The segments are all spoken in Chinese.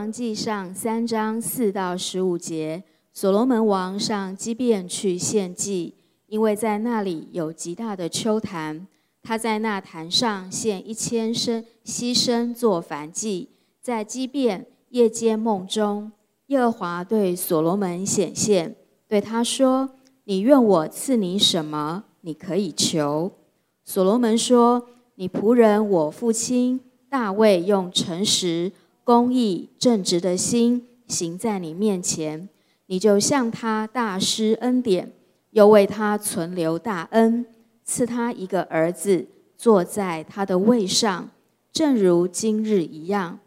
王记上三章四到十五节，所罗门王上基遍去献祭，因为在那里有极大的丘坛，他在那坛上献一千升牺牲做燔祭。在基遍夜间梦中，耶和华对所罗门显现，对他说：“你愿我赐你什么？你可以求。”所罗门说：“你仆人我父亲大卫用诚实。”公义正直的心行在你面前，你就向他大施恩典，又为他存留大恩，赐他一个儿子坐在他的位上，正如今日一样。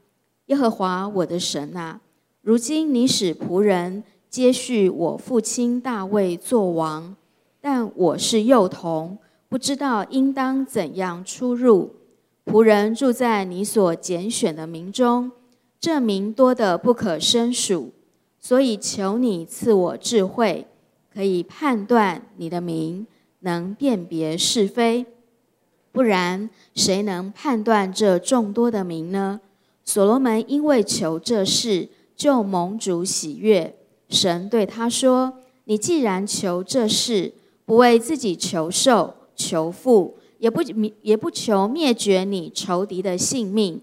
耶和华我的神啊，如今你使仆人接续我父亲大卫做王，但我是幼童，不知道应当怎样出入。仆人住在你所拣选的民中。这名多的不可胜数，所以求你赐我智慧，可以判断你的名，能辨别是非。不然，谁能判断这众多的名呢？所罗门因为求这事，就蒙主喜悦。神对他说：“你既然求这事，不为自己求寿、求富，也不也不求灭绝你仇敌的性命。”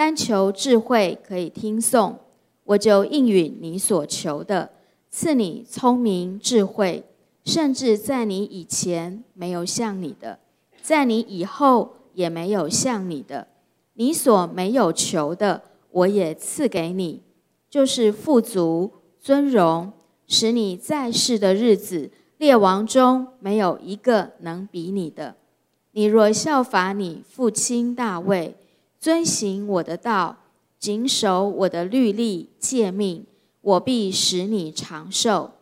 单求智慧可以听颂，我就应允你所求的，赐你聪明智慧，甚至在你以前没有像你的，在你以后也没有像你的。你所没有求的，我也赐给你，就是富足尊荣，使你在世的日子，列王中没有一个能比你的。你若效法你父亲大卫。遵行我的道，谨守我的律例诫命，我必使你长寿。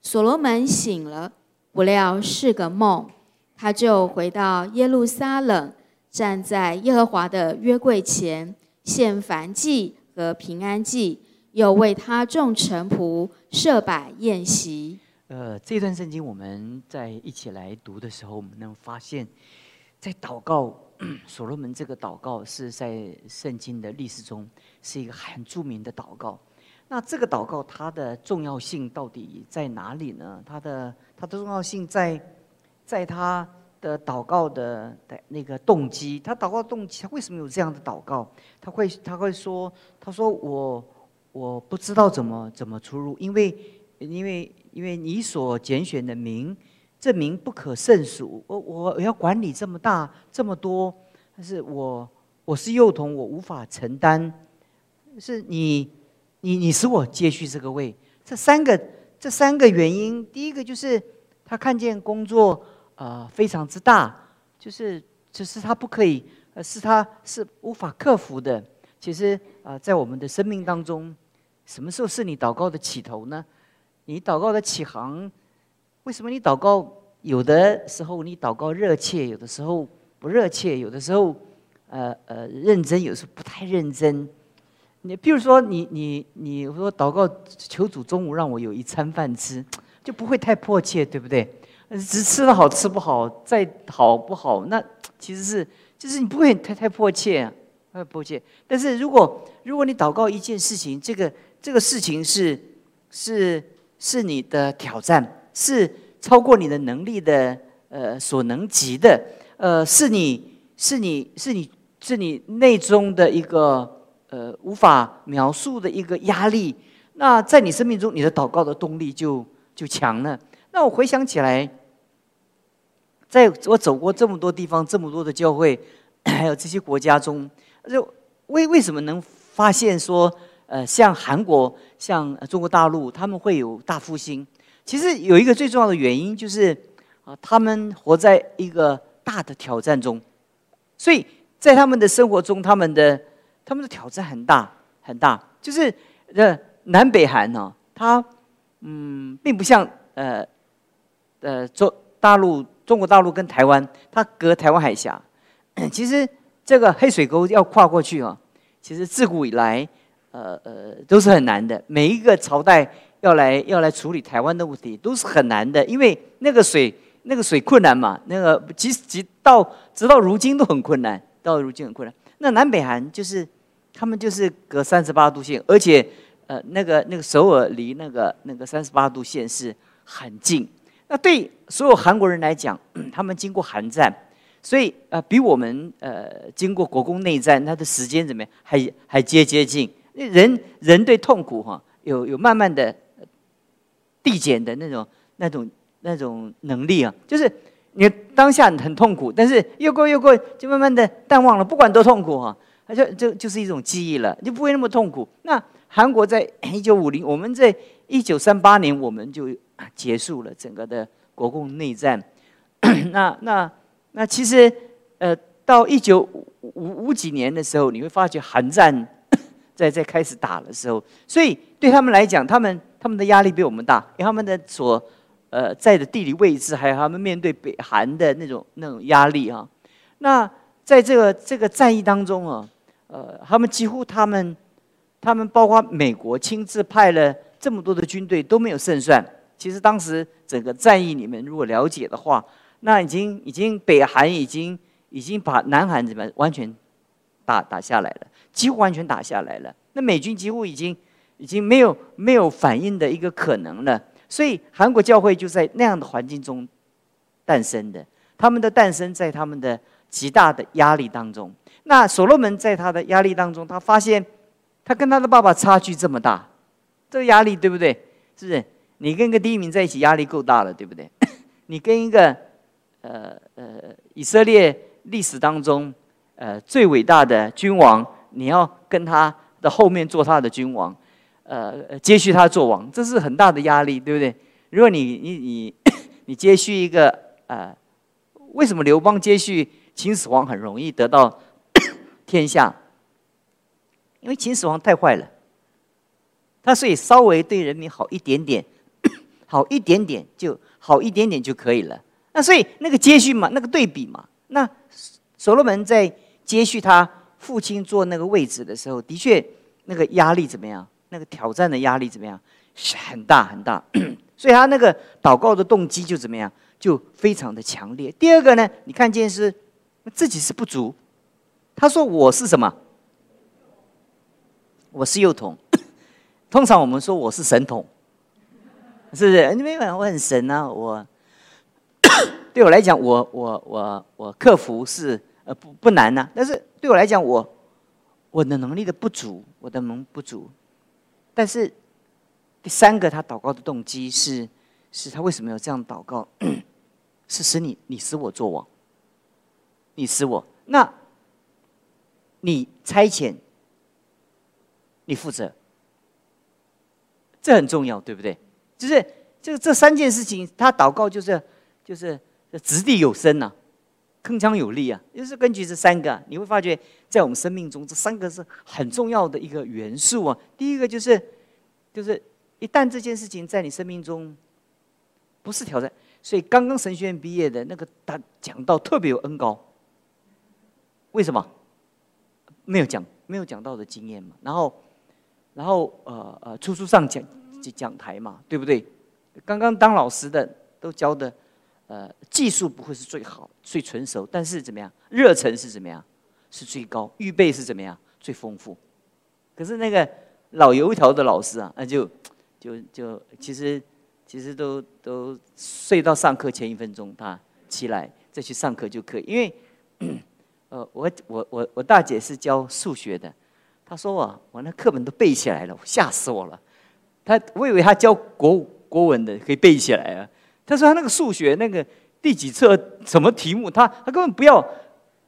所罗门醒了，不料是个梦，他就回到耶路撒冷，站在耶和华的约柜前，献燔祭和平安祭，又为他众臣仆设摆宴席。呃，这段圣经我们在一起来读的时候，我们能发现，在祷告。所罗门这个祷告是在圣经的历史中是一个很著名的祷告。那这个祷告它的重要性到底在哪里呢？它的它的重要性在在他的祷告的的那个动机。他祷告动机，他为什么有这样的祷告？他会他会说，他说我我不知道怎么怎么出入，因为因为因为你所拣选的名。证明不可胜数。我我要管理这么大这么多，但是我我是幼童，我无法承担。是你你你使我接续这个位。这三个这三个原因，第一个就是他看见工作呃非常之大，就是就是他不可以，呃是他是无法克服的。其实啊，在我们的生命当中，什么时候是你祷告的起头呢？你祷告的起航。为什么你祷告有的时候你祷告热切，有的时候不热切，有的时候呃呃认真，有时候不太认真？你比如说你你你说祷告求主中午让我有一餐饭吃，就不会太迫切，对不对？只吃的好吃不好，再好不好，那其实是就是你不会太太迫切，太迫切。但是如果如果你祷告一件事情，这个这个事情是是是你的挑战。是超过你的能力的，呃，所能及的，呃，是你是你是你是你内中的一个呃无法描述的一个压力。那在你生命中，你的祷告的动力就就强了。那我回想起来，在我走过这么多地方、这么多的教会，还有这些国家中，就为为什么能发现说，呃，像韩国、像中国大陆，他们会有大复兴？其实有一个最重要的原因，就是啊，他们活在一个大的挑战中，所以在他们的生活中，他们的他们的挑战很大很大。就是呃，南北韩呢，它嗯，并不像呃呃中大陆中国大陆跟台湾，它隔台湾海峡。其实这个黑水沟要跨过去啊，其实自古以来呃呃都是很难的，每一个朝代。要来要来处理台湾的问题都是很难的，因为那个水那个水困难嘛，那个即即到直到如今都很困难，到如今很困难。那南北韩就是他们就是隔三十八度线，而且呃，那个那个首尔离那个那个三十八度线是很近。那对所有韩国人来讲，他们经过韩战，所以呃，比我们呃经过国共内战，他的时间怎么样？还还接接近。那人人对痛苦哈，有有慢慢的递减的那种那种那种能力啊，就是你当下很痛苦，但是越过越过，就慢慢的淡忘了，不管多痛苦哈。它就就就是一种记忆了，就不会那么痛苦。那韩国在 一九五零，我们在一九三八年，我们就结束了整个的国共内战。那那那其实，呃，到一九五五几年的时候，你会发觉韩战 在在开始打的时候，所以对他们来讲，他们他们的压力比我们大，因为他们的所呃在的地理位置，还有他们面对北韩的那种那种压力啊。那在这个这个战役当中啊。呃，他们几乎他们，他们包括美国亲自派了这么多的军队都没有胜算。其实当时整个战役你们如果了解的话，那已经已经北韩已经已经把南韩怎么完全打打下来了，几乎完全打下来了。那美军几乎已经已经没有没有反应的一个可能了。所以韩国教会就在那样的环境中诞生的，他们的诞生在他们的极大的压力当中。那所罗门在他的压力当中，他发现他跟他的爸爸差距这么大，这个压力对不对？是不是？你跟个第一名在一起，压力够大了，对不对？你跟一个呃呃以色列历史当中呃最伟大的君王，你要跟他的后面做他的君王，呃接续他做王，这是很大的压力，对不对？如果你你你 你接续一个呃，为什么刘邦接续秦始皇很容易得到？天下，因为秦始皇太坏了，他所以稍微对人民好一点点，好一点点就好一点点就可以了。那所以那个接续嘛，那个对比嘛，那所罗门在接续他父亲坐那个位置的时候，的确那个压力怎么样？那个挑战的压力怎么样？是很大很大。所以他那个祷告的动机就怎么样？就非常的强烈。第二个呢，你看见是自己是不足。他说：“我是什么？我是幼童。通常我们说我是神童，是不是？因为我很神啊！我 对我来讲，我我我我克服是呃不不难呐。但是对我来讲，我我的能力的不足，我的能不足。但是第三个，他祷告的动机是是他为什么要这样祷告？是使你你使我做王，你使我那。”你差遣，你负责，这很重要，对不对？就是这这三件事情，他祷告就是就是掷地有声呐，铿锵有力啊。就是根据这三个，你会发觉在我们生命中，这三个是很重要的一个元素啊。第一个就是就是一旦这件事情在你生命中不是挑战，所以刚刚神学院毕业的那个他讲到特别有恩高，为什么？没有讲没有讲到的经验嘛，然后，然后呃呃，初初上讲讲台嘛，对不对？刚刚当老师的都教的，呃，技术不会是最好、最纯熟，但是怎么样，热忱是怎么样，是最高，预备是怎么样，最丰富。可是那个老油条的老师啊，那就就就其实其实都都睡到上课前一分钟，他起来再去上课就可以，因为。呃，我我我我大姐是教数学的，她说我我那课本都背起来了，吓死我了。她我以为她教国国文的可以背起来啊。他说他那个数学那个第几册什么题目，他他根本不要，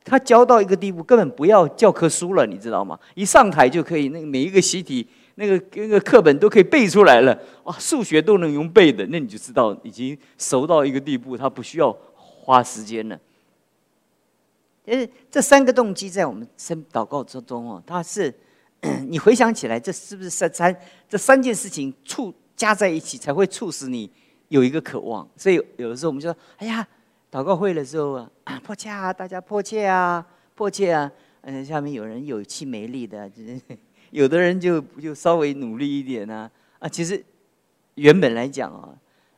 他教到一个地步，根本不要教科书了，你知道吗？一上台就可以，那个每一个习题那个那个课本都可以背出来了。哇，数学都能用背的，那你就知道已经熟到一个地步，他不需要花时间了。但是，这三个动机在我们生祷告之中哦，它是 你回想起来，这是不是三三这三件事情促加在一起，才会促使你有一个渴望？所以有的时候我们就说：“哎呀，祷告会的时候啊，迫切啊，大家迫切啊，迫切啊。”嗯，下面有人有气没力的，有的人就就稍微努力一点呢。啊，其实原本来讲啊，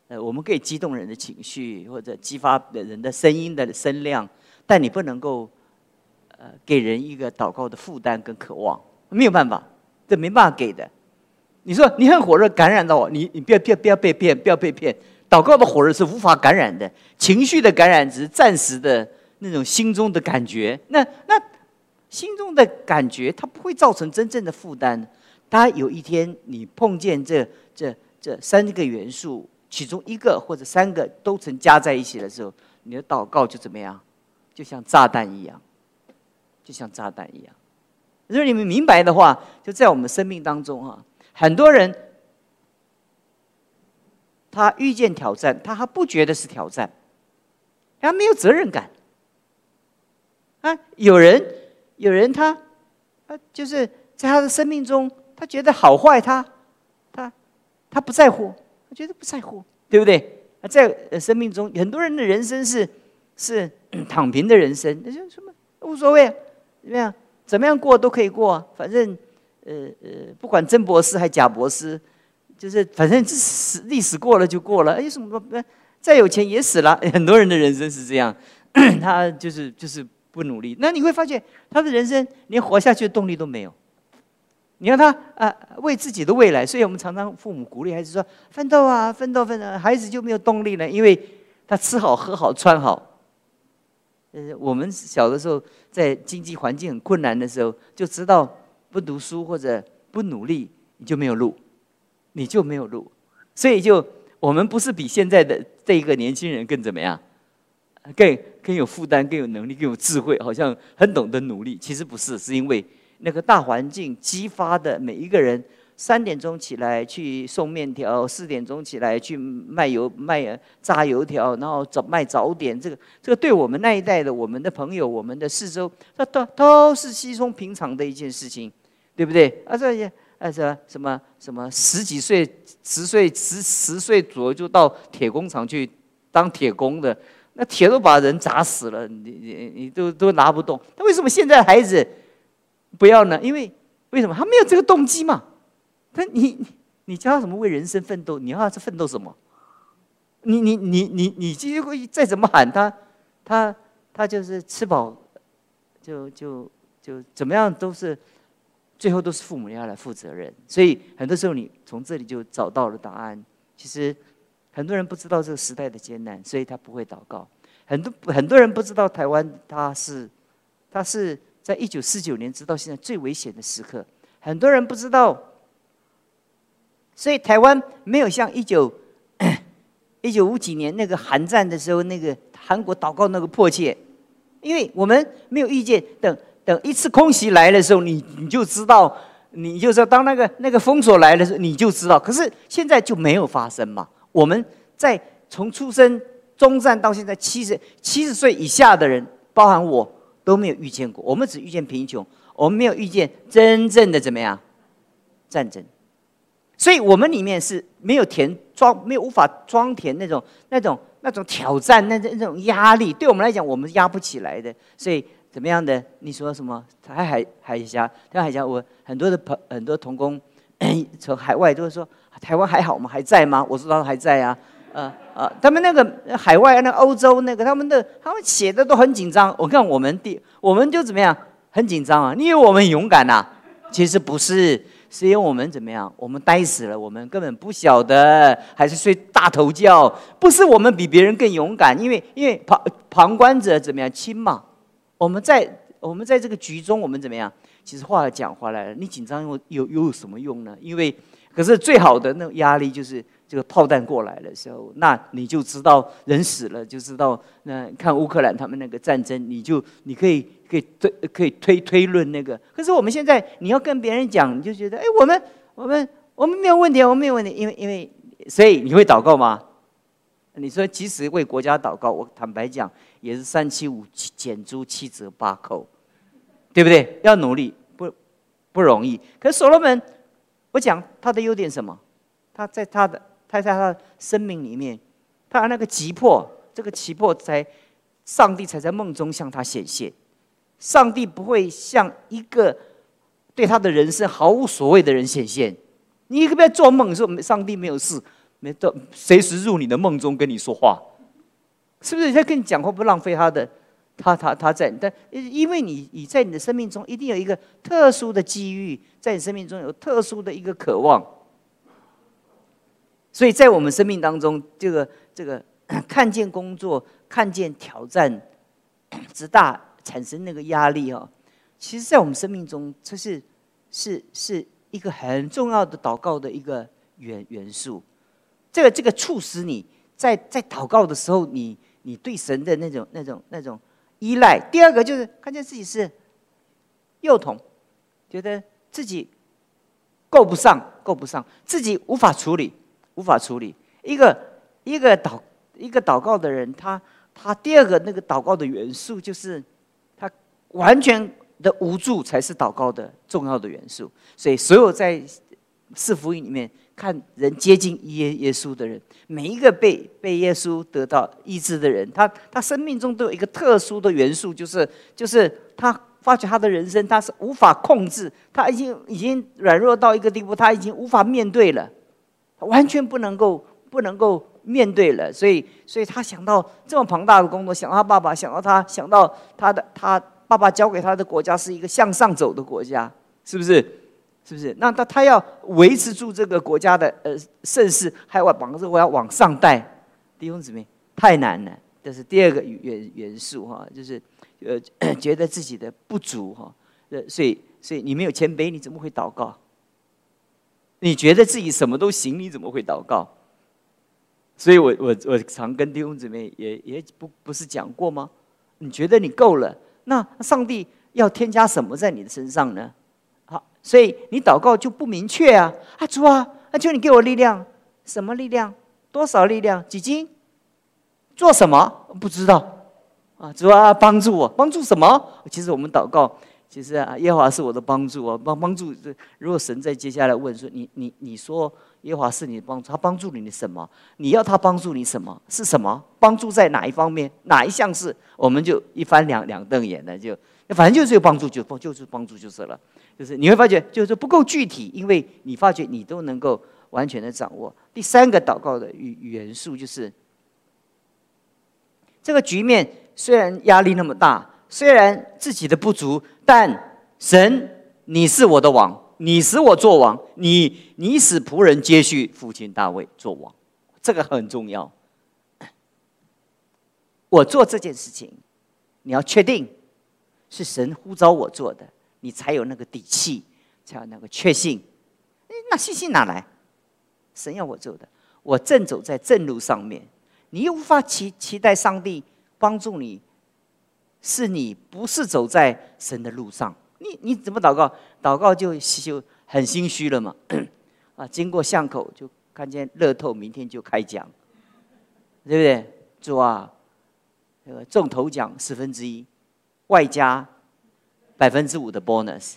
呃，我们可以激动人的情绪，或者激发人的声音的声量。但你不能够，呃，给人一个祷告的负担跟渴望，没有办法，这没办法给的。你说你很火热感染到我，你你不要不要不要被骗，不要被骗。祷告的火热是无法感染的，情绪的感染只是暂时的那种心中的感觉。那那心中的感觉，它不会造成真正的负担。当有一天你碰见这这这三个元素，其中一个或者三个都曾加在一起的时候，你的祷告就怎么样？就像炸弹一样，就像炸弹一样。如果你们明白的话，就在我们生命当中哈，很多人。他遇见挑战，他还不觉得是挑战，他没有责任感。啊，有人，有人，他，他就是在他的生命中，他觉得好坏，他，他，他不在乎，他觉得不在乎，对不对？啊，在生命中，很多人的人生是是 躺平的人生，那就什么无所谓，怎么样，怎么样过都可以过，反正，呃呃，不管真博士还假博士。就是反正这史历史过了就过了，哎，什么不再有钱也死了。很多人的人生是这样，他就是就是不努力。那你会发现他的人生连活下去的动力都没有。你让他啊为自己的未来，所以我们常常父母鼓励孩子说奋斗啊奋斗奋斗，孩子就没有动力了，因为他吃好喝好穿好。呃，我们小的时候在经济环境很困难的时候，就知道不读书或者不努力，你就没有路。你就没有路，所以就我们不是比现在的这一个年轻人更怎么样，更更有负担、更有能力、更有智慧，好像很懂得努力。其实不是，是因为那个大环境激发的每一个人三点钟起来去送面条，四点钟起来去卖油卖炸油条，然后早卖早点。这个这个对我们那一代的我们的朋友、我们的四周，那都都是稀松平常的一件事情，对不对？啊，这些。哎，什什么什么十几岁、十岁、十十岁左右就到铁工厂去当铁工的，那铁都把人砸死了，你你你都都拿不动。那为什么现在孩子不要呢？因为为什么他没有这个动机嘛？他你你教他什么为人生奋斗？你要他奋斗什么？你你你你你继续会再怎么喊他，他他就是吃饱就就就怎么样都是。最后都是父母要来负责任，所以很多时候你从这里就找到了答案。其实很多人不知道这个时代的艰难，所以他不会祷告。很多很多人不知道台湾，他是他是在一九四九年直到现在最危险的时刻。很多人不知道，所以台湾没有像一九 一九五几年那个韩战的时候，那个韩国祷告那个迫切，因为我们没有遇见等。等一次空袭来的时候，你你就知道，你就知道，当那个那个封锁来的时候，你就知道。可是现在就没有发生嘛？我们在从出生中战到现在七十七十岁以下的人，包含我都没有遇见过。我们只遇见贫穷，我们没有遇见真正的怎么样战争。所以我们里面是没有填装，没有无法装填那种那种那种挑战，那那种压力，对我们来讲，我们压不起来的。所以。怎么样的？你说什么？台海海峡，台湾海峡，我很多的朋很多同工 从海外都会说，台湾还好吗？还在吗？我说他还在啊，呃呃，他们那个海外那欧洲那个他们的他们写的都很紧张。我看我们第我们就怎么样？很紧张啊！你以为我们勇敢呐？其实不是，是因为我们怎么样？我们呆死了，我们根本不晓得，还是睡大头觉。不是我们比别人更勇敢，因为因为旁旁观者怎么样亲嘛？我们在我们在这个局中，我们怎么样？其实话讲回来了，你紧张又又又有什么用呢？因为可是最好的那种压力就是这个炮弹过来的时候，那你就知道人死了，就知道那看乌克兰他们那个战争，你就你可以可以推可以推推论那个。可是我们现在你要跟别人讲，你就觉得哎，我们我们我们没有问题，我们没有问题，因为因为所以你会祷告吗？你说即使为国家祷告，我坦白讲。也是三七五减租七折八扣，对不对？要努力不不容易。可是所罗门，我讲他的优点什么？他在他的他在他的生命里面，他那个急迫，这个急迫才上帝才在梦中向他显现。上帝不会像一个对他的人生毫无所谓的人显现。你可不要做梦说上帝没有事，没到随时入你的梦中跟你说话？是不是他跟你讲话不浪费他的他他他在，但因为你你在你的生命中一定有一个特殊的机遇，在你生命中有特殊的一个渴望，所以在我们生命当中，这个这个 看见工作，看见挑战之大，产生那个压力哦。其实，在我们生命中，这是是是一个很重要的祷告的一个元元素。这个这个促使你在在祷告的时候，你你对神的那种那种那种依赖。第二个就是看见自己是幼童，觉得自己够不上，够不上，自己无法处理，无法处理。一个一个祷一个祷告的人，他他第二个那个祷告的元素就是他完全的无助，才是祷告的重要的元素。所以，所有在四福音里面。看人接近耶耶稣的人，每一个被被耶稣得到医治的人，他他生命中都有一个特殊的元素，就是就是他发觉他的人生他是无法控制，他已经已经软弱到一个地步，他已经无法面对了，完全不能够不能够面对了，所以所以他想到这么庞大的工作，想到他爸爸，想到他想到他的他爸爸交给他的国家是一个向上走的国家，是不是？是不是？那他他要维持住这个国家的呃盛世，还要往这我要往上带，弟兄姊妹太难了。这是第二个元元素哈，就是呃 觉得自己的不足哈，呃所以所以你没有谦卑，你怎么会祷告？你觉得自己什么都行，你怎么会祷告？所以我我我常跟弟兄姊妹也也不不是讲过吗？你觉得你够了，那上帝要添加什么在你的身上呢？所以你祷告就不明确啊！啊主啊，啊求你给我力量，什么力量？多少力量？几斤？做什么？不知道。啊主啊，帮助我，帮助什么？其实我们祷告，其实啊，耶华是我的帮助啊，帮帮助。如果神在接下来问说，你你你说耶华是你的帮助，他帮助你的什么？你要他帮助你什么？是什么？帮助在哪一方面？哪一项是？我们就一翻两两瞪眼的，就反正就是有帮助，就帮就是帮助就是了。就是你会发觉，就是不够具体，因为你发觉你都能够完全的掌握。第三个祷告的元元素就是，这个局面虽然压力那么大，虽然自己的不足，但神，你是我的王，你使我做王，你你使仆人接续父亲大卫做王，这个很重要。我做这件事情，你要确定是神呼召我做的。你才有那个底气，才有那个确信。那信心哪来？神要我做的，我正走在正路上面。你又无法期期待上帝帮助你，是你不是走在神的路上。你你怎么祷告？祷告就就很心虚了嘛。啊，经过巷口就看见乐透，明天就开奖，对不对？主啊，那个中头奖十分之一，外加。百分之五的 bonus，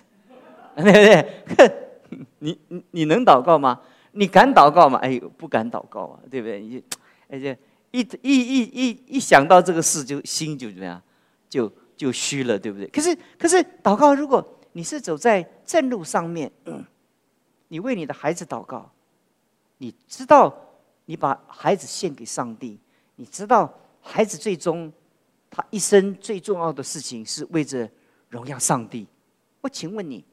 对不对？你你你能祷告吗？你敢祷告吗？哎呦，不敢祷告啊，对不对？你而且一一一一一想到这个事，就心就怎么样，就就虚了，对不对？可是可是祷告，如果你是走在正路上面，你为你的孩子祷告，你知道你把孩子献给上帝，你知道孩子最终他一生最重要的事情是为着。荣耀上帝，我请问你，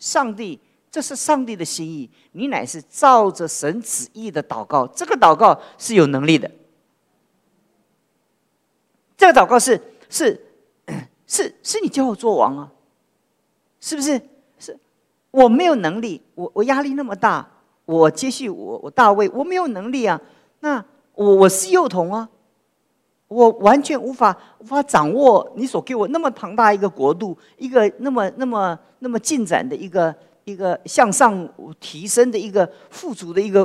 上帝，这是上帝的心意，你乃是照着神旨意的祷告，这个祷告是有能力的，这个祷告是是 是是你叫我做王啊，是不是？是我没有能力，我我压力那么大，我接续我我大卫，我没有能力啊，那我我是幼童啊。我完全无法无法掌握你所给我那么庞大一个国度，一个那么那么那么进展的一个一个向上提升的一个富足的一个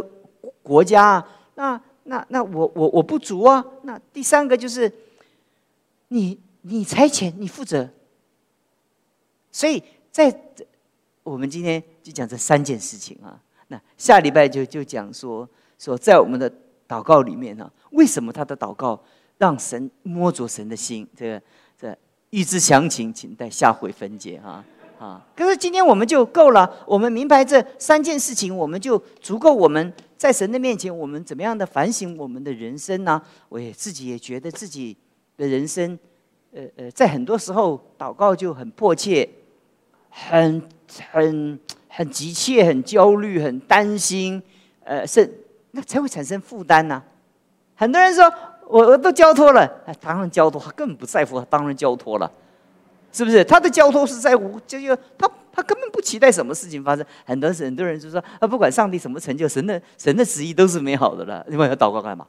国家啊。那那那我我我不足啊。那第三个就是你你差遣你负责。所以在我们今天就讲这三件事情啊。那下礼拜就就讲说说在我们的祷告里面呢，为什么他的祷告？让神摸着神的心，这个这预知详情，请待下回分解啊啊！可是今天我们就够了，我们明白这三件事情，我们就足够。我们在神的面前，我们怎么样的反省我们的人生呢？我也自己也觉得自己的人生，呃呃，在很多时候祷告就很迫切，很很很急切，很焦虑，很担心，呃，是那才会产生负担呢。很多人说我我都交托了，当然交托，他根本不在乎，当然交托了，是不是？他的交托是在乎，就就他他根本不期待什么事情发生。很多很多人就说，啊，不管上帝什么成就，神的神的旨意都是美好的了，另外要祷告干嘛？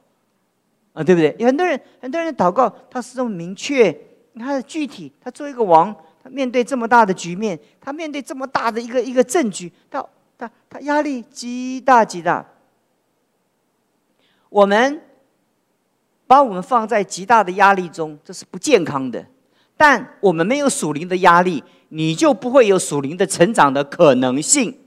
啊，对不对？很多人很多人祷告，他是这么明确，他的具体，他做一个王，他面对这么大的局面，他面对这么大的一个一个政局，他他他压力极大极大。我们。把我们放在极大的压力中，这是不健康的。但我们没有属灵的压力，你就不会有属灵的成长的可能性。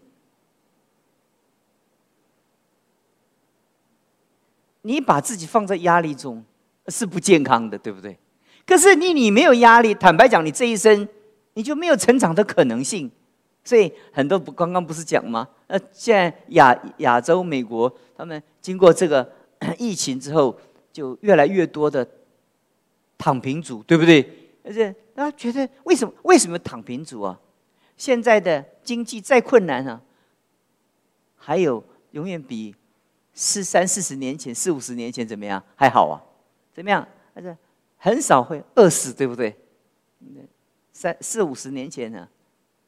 你把自己放在压力中是不健康的，对不对？可是你你没有压力，坦白讲，你这一生你就没有成长的可能性。所以很多不刚刚不是讲吗？呃，现在亚亚洲、美国他们经过这个疫情之后。就越来越多的躺平族，对不对？而且大家觉得为什么为什么躺平族啊？现在的经济再困难啊，还有永远比四三四十年前、四五十年前怎么样还好啊？怎么样？而且很少会饿死，对不对？三四五十年前呢，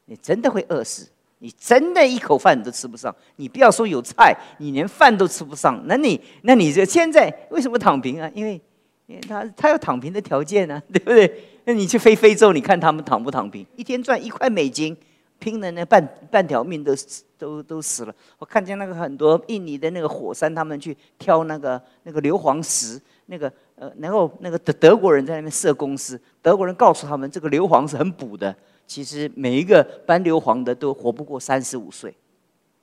你真的会饿死。你真的一口饭都吃不上，你不要说有菜，你连饭都吃不上。那你，那你这现在为什么躺平啊？因为，因为他他有躺平的条件呢，对不对？那你去飞非洲，你看他们躺不躺平？一天赚一块美金，拼的那半半条命都都都死了。我看见那个很多印尼的那个火山，他们去挑那个那个硫磺石，那个呃，然后那个德德国人在那边设公司，德国人告诉他们，这个硫磺是很补的。其实每一个搬硫磺的都活不过三十五岁，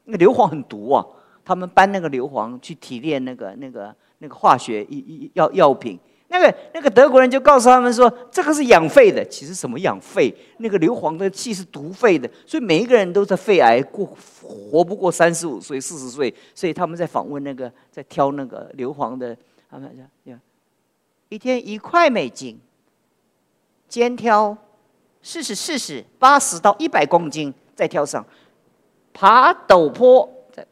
那个硫磺很毒啊！他们搬那个硫磺去提炼那个那个那个化学药药品，那个那个德国人就告诉他们说，这个是养肺的。其实什么养肺？那个硫磺的气是毒肺的，所以每一个人都在肺癌过活不过三十五岁、四十岁。所以他们在访问那个在挑那个硫磺的，他们讲，一天一块美金，肩挑。四十、四十、八十到一百公斤在挑上，爬陡坡在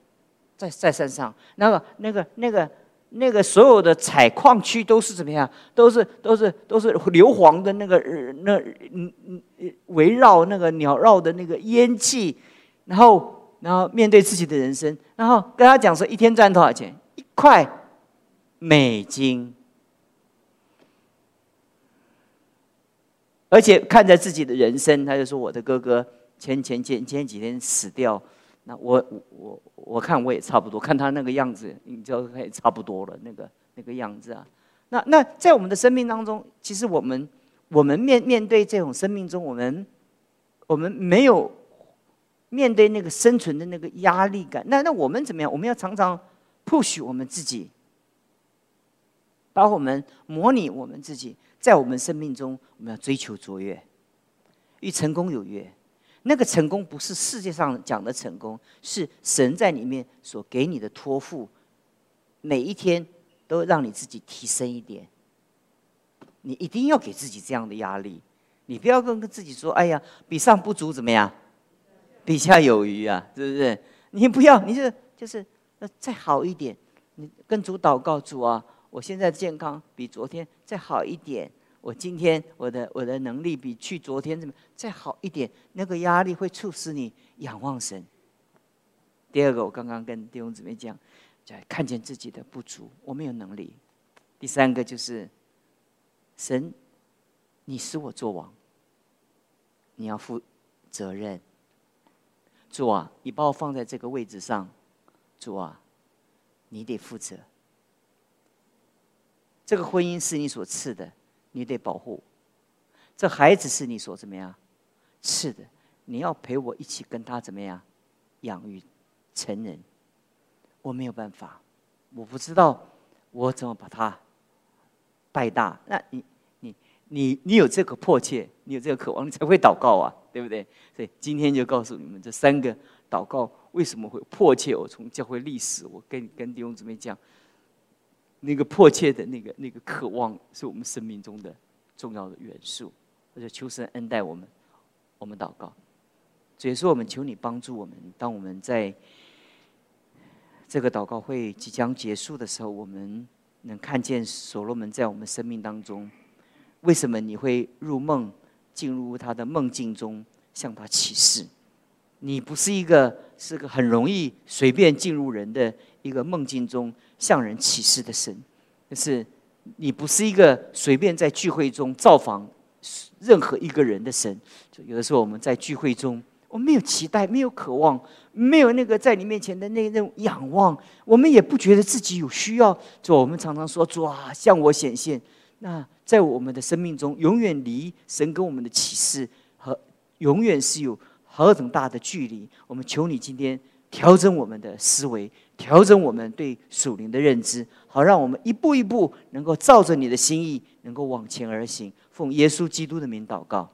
在在山上，那个那个那个那个所有的采矿区都是怎么样？都是都是都是硫磺的那个那嗯嗯围绕那个鸟绕的那个烟气，然后然后面对自己的人生，然后跟他讲说一天赚多少钱？一块美金。而且看着自己的人生，他就说：“我的哥哥前前前前几天死掉，那我我我看我也差不多，看他那个样子，你知道也差不多了，那个那个样子啊。那那在我们的生命当中，其实我们我们面面对这种生命中，我们我们没有面对那个生存的那个压力感。那那我们怎么样？我们要常常 push 我们自己，把我们模拟我们自己。”在我们生命中，我们要追求卓越，与成功有约。那个成功不是世界上讲的成功，是神在里面所给你的托付。每一天都让你自己提升一点。你一定要给自己这样的压力。你不要跟跟自己说：“哎呀，比上不足怎么样？比下有余啊，是不是？”你不要，你就就是再好一点。你跟主祷告，主啊。我现在健康比昨天再好一点，我今天我的我的能力比去昨天怎么再好一点？那个压力会促使你仰望神。第二个，我刚刚跟弟兄姊妹讲，在看见自己的不足，我没有能力。第三个就是神，你使我做王，你要负责任。主啊，你把我放在这个位置上，主啊，你得负责。这个婚姻是你所赐的，你得保护；这孩子是你所怎么样是的，你要陪我一起跟他怎么样养育成人。我没有办法，我不知道我怎么把他带大。那你、你、你、你有这个迫切，你有这个渴望，你才会祷告啊，对不对？所以今天就告诉你们这三个祷告为什么会迫切。我从教会历史，我跟跟弟兄姊妹讲。那个迫切的那个那个渴望，是我们生命中的重要的元素。或者求神恩待我们，我们祷告。所以说，我们求你帮助我们。当我们在这个祷告会即将结束的时候，我们能看见所罗门在我们生命当中。为什么你会入梦，进入他的梦境中，向他启示？你不是一个是个很容易随便进入人的一个梦境中向人启示的神，就是你不是一个随便在聚会中造访任何一个人的神。就有的时候我们在聚会中，我没有期待，没有渴望，没有那个在你面前的那那种仰望，我们也不觉得自己有需要。就我们常常说：“主啊，向我显现。”那在我们的生命中，永远离神跟我们的启示和永远是有何等大的距离。我们求你今天调整我们的思维，调整我们对属灵的认知，好让我们一步一步能够照着你的心意，能够往前而行。奉耶稣基督的名祷告。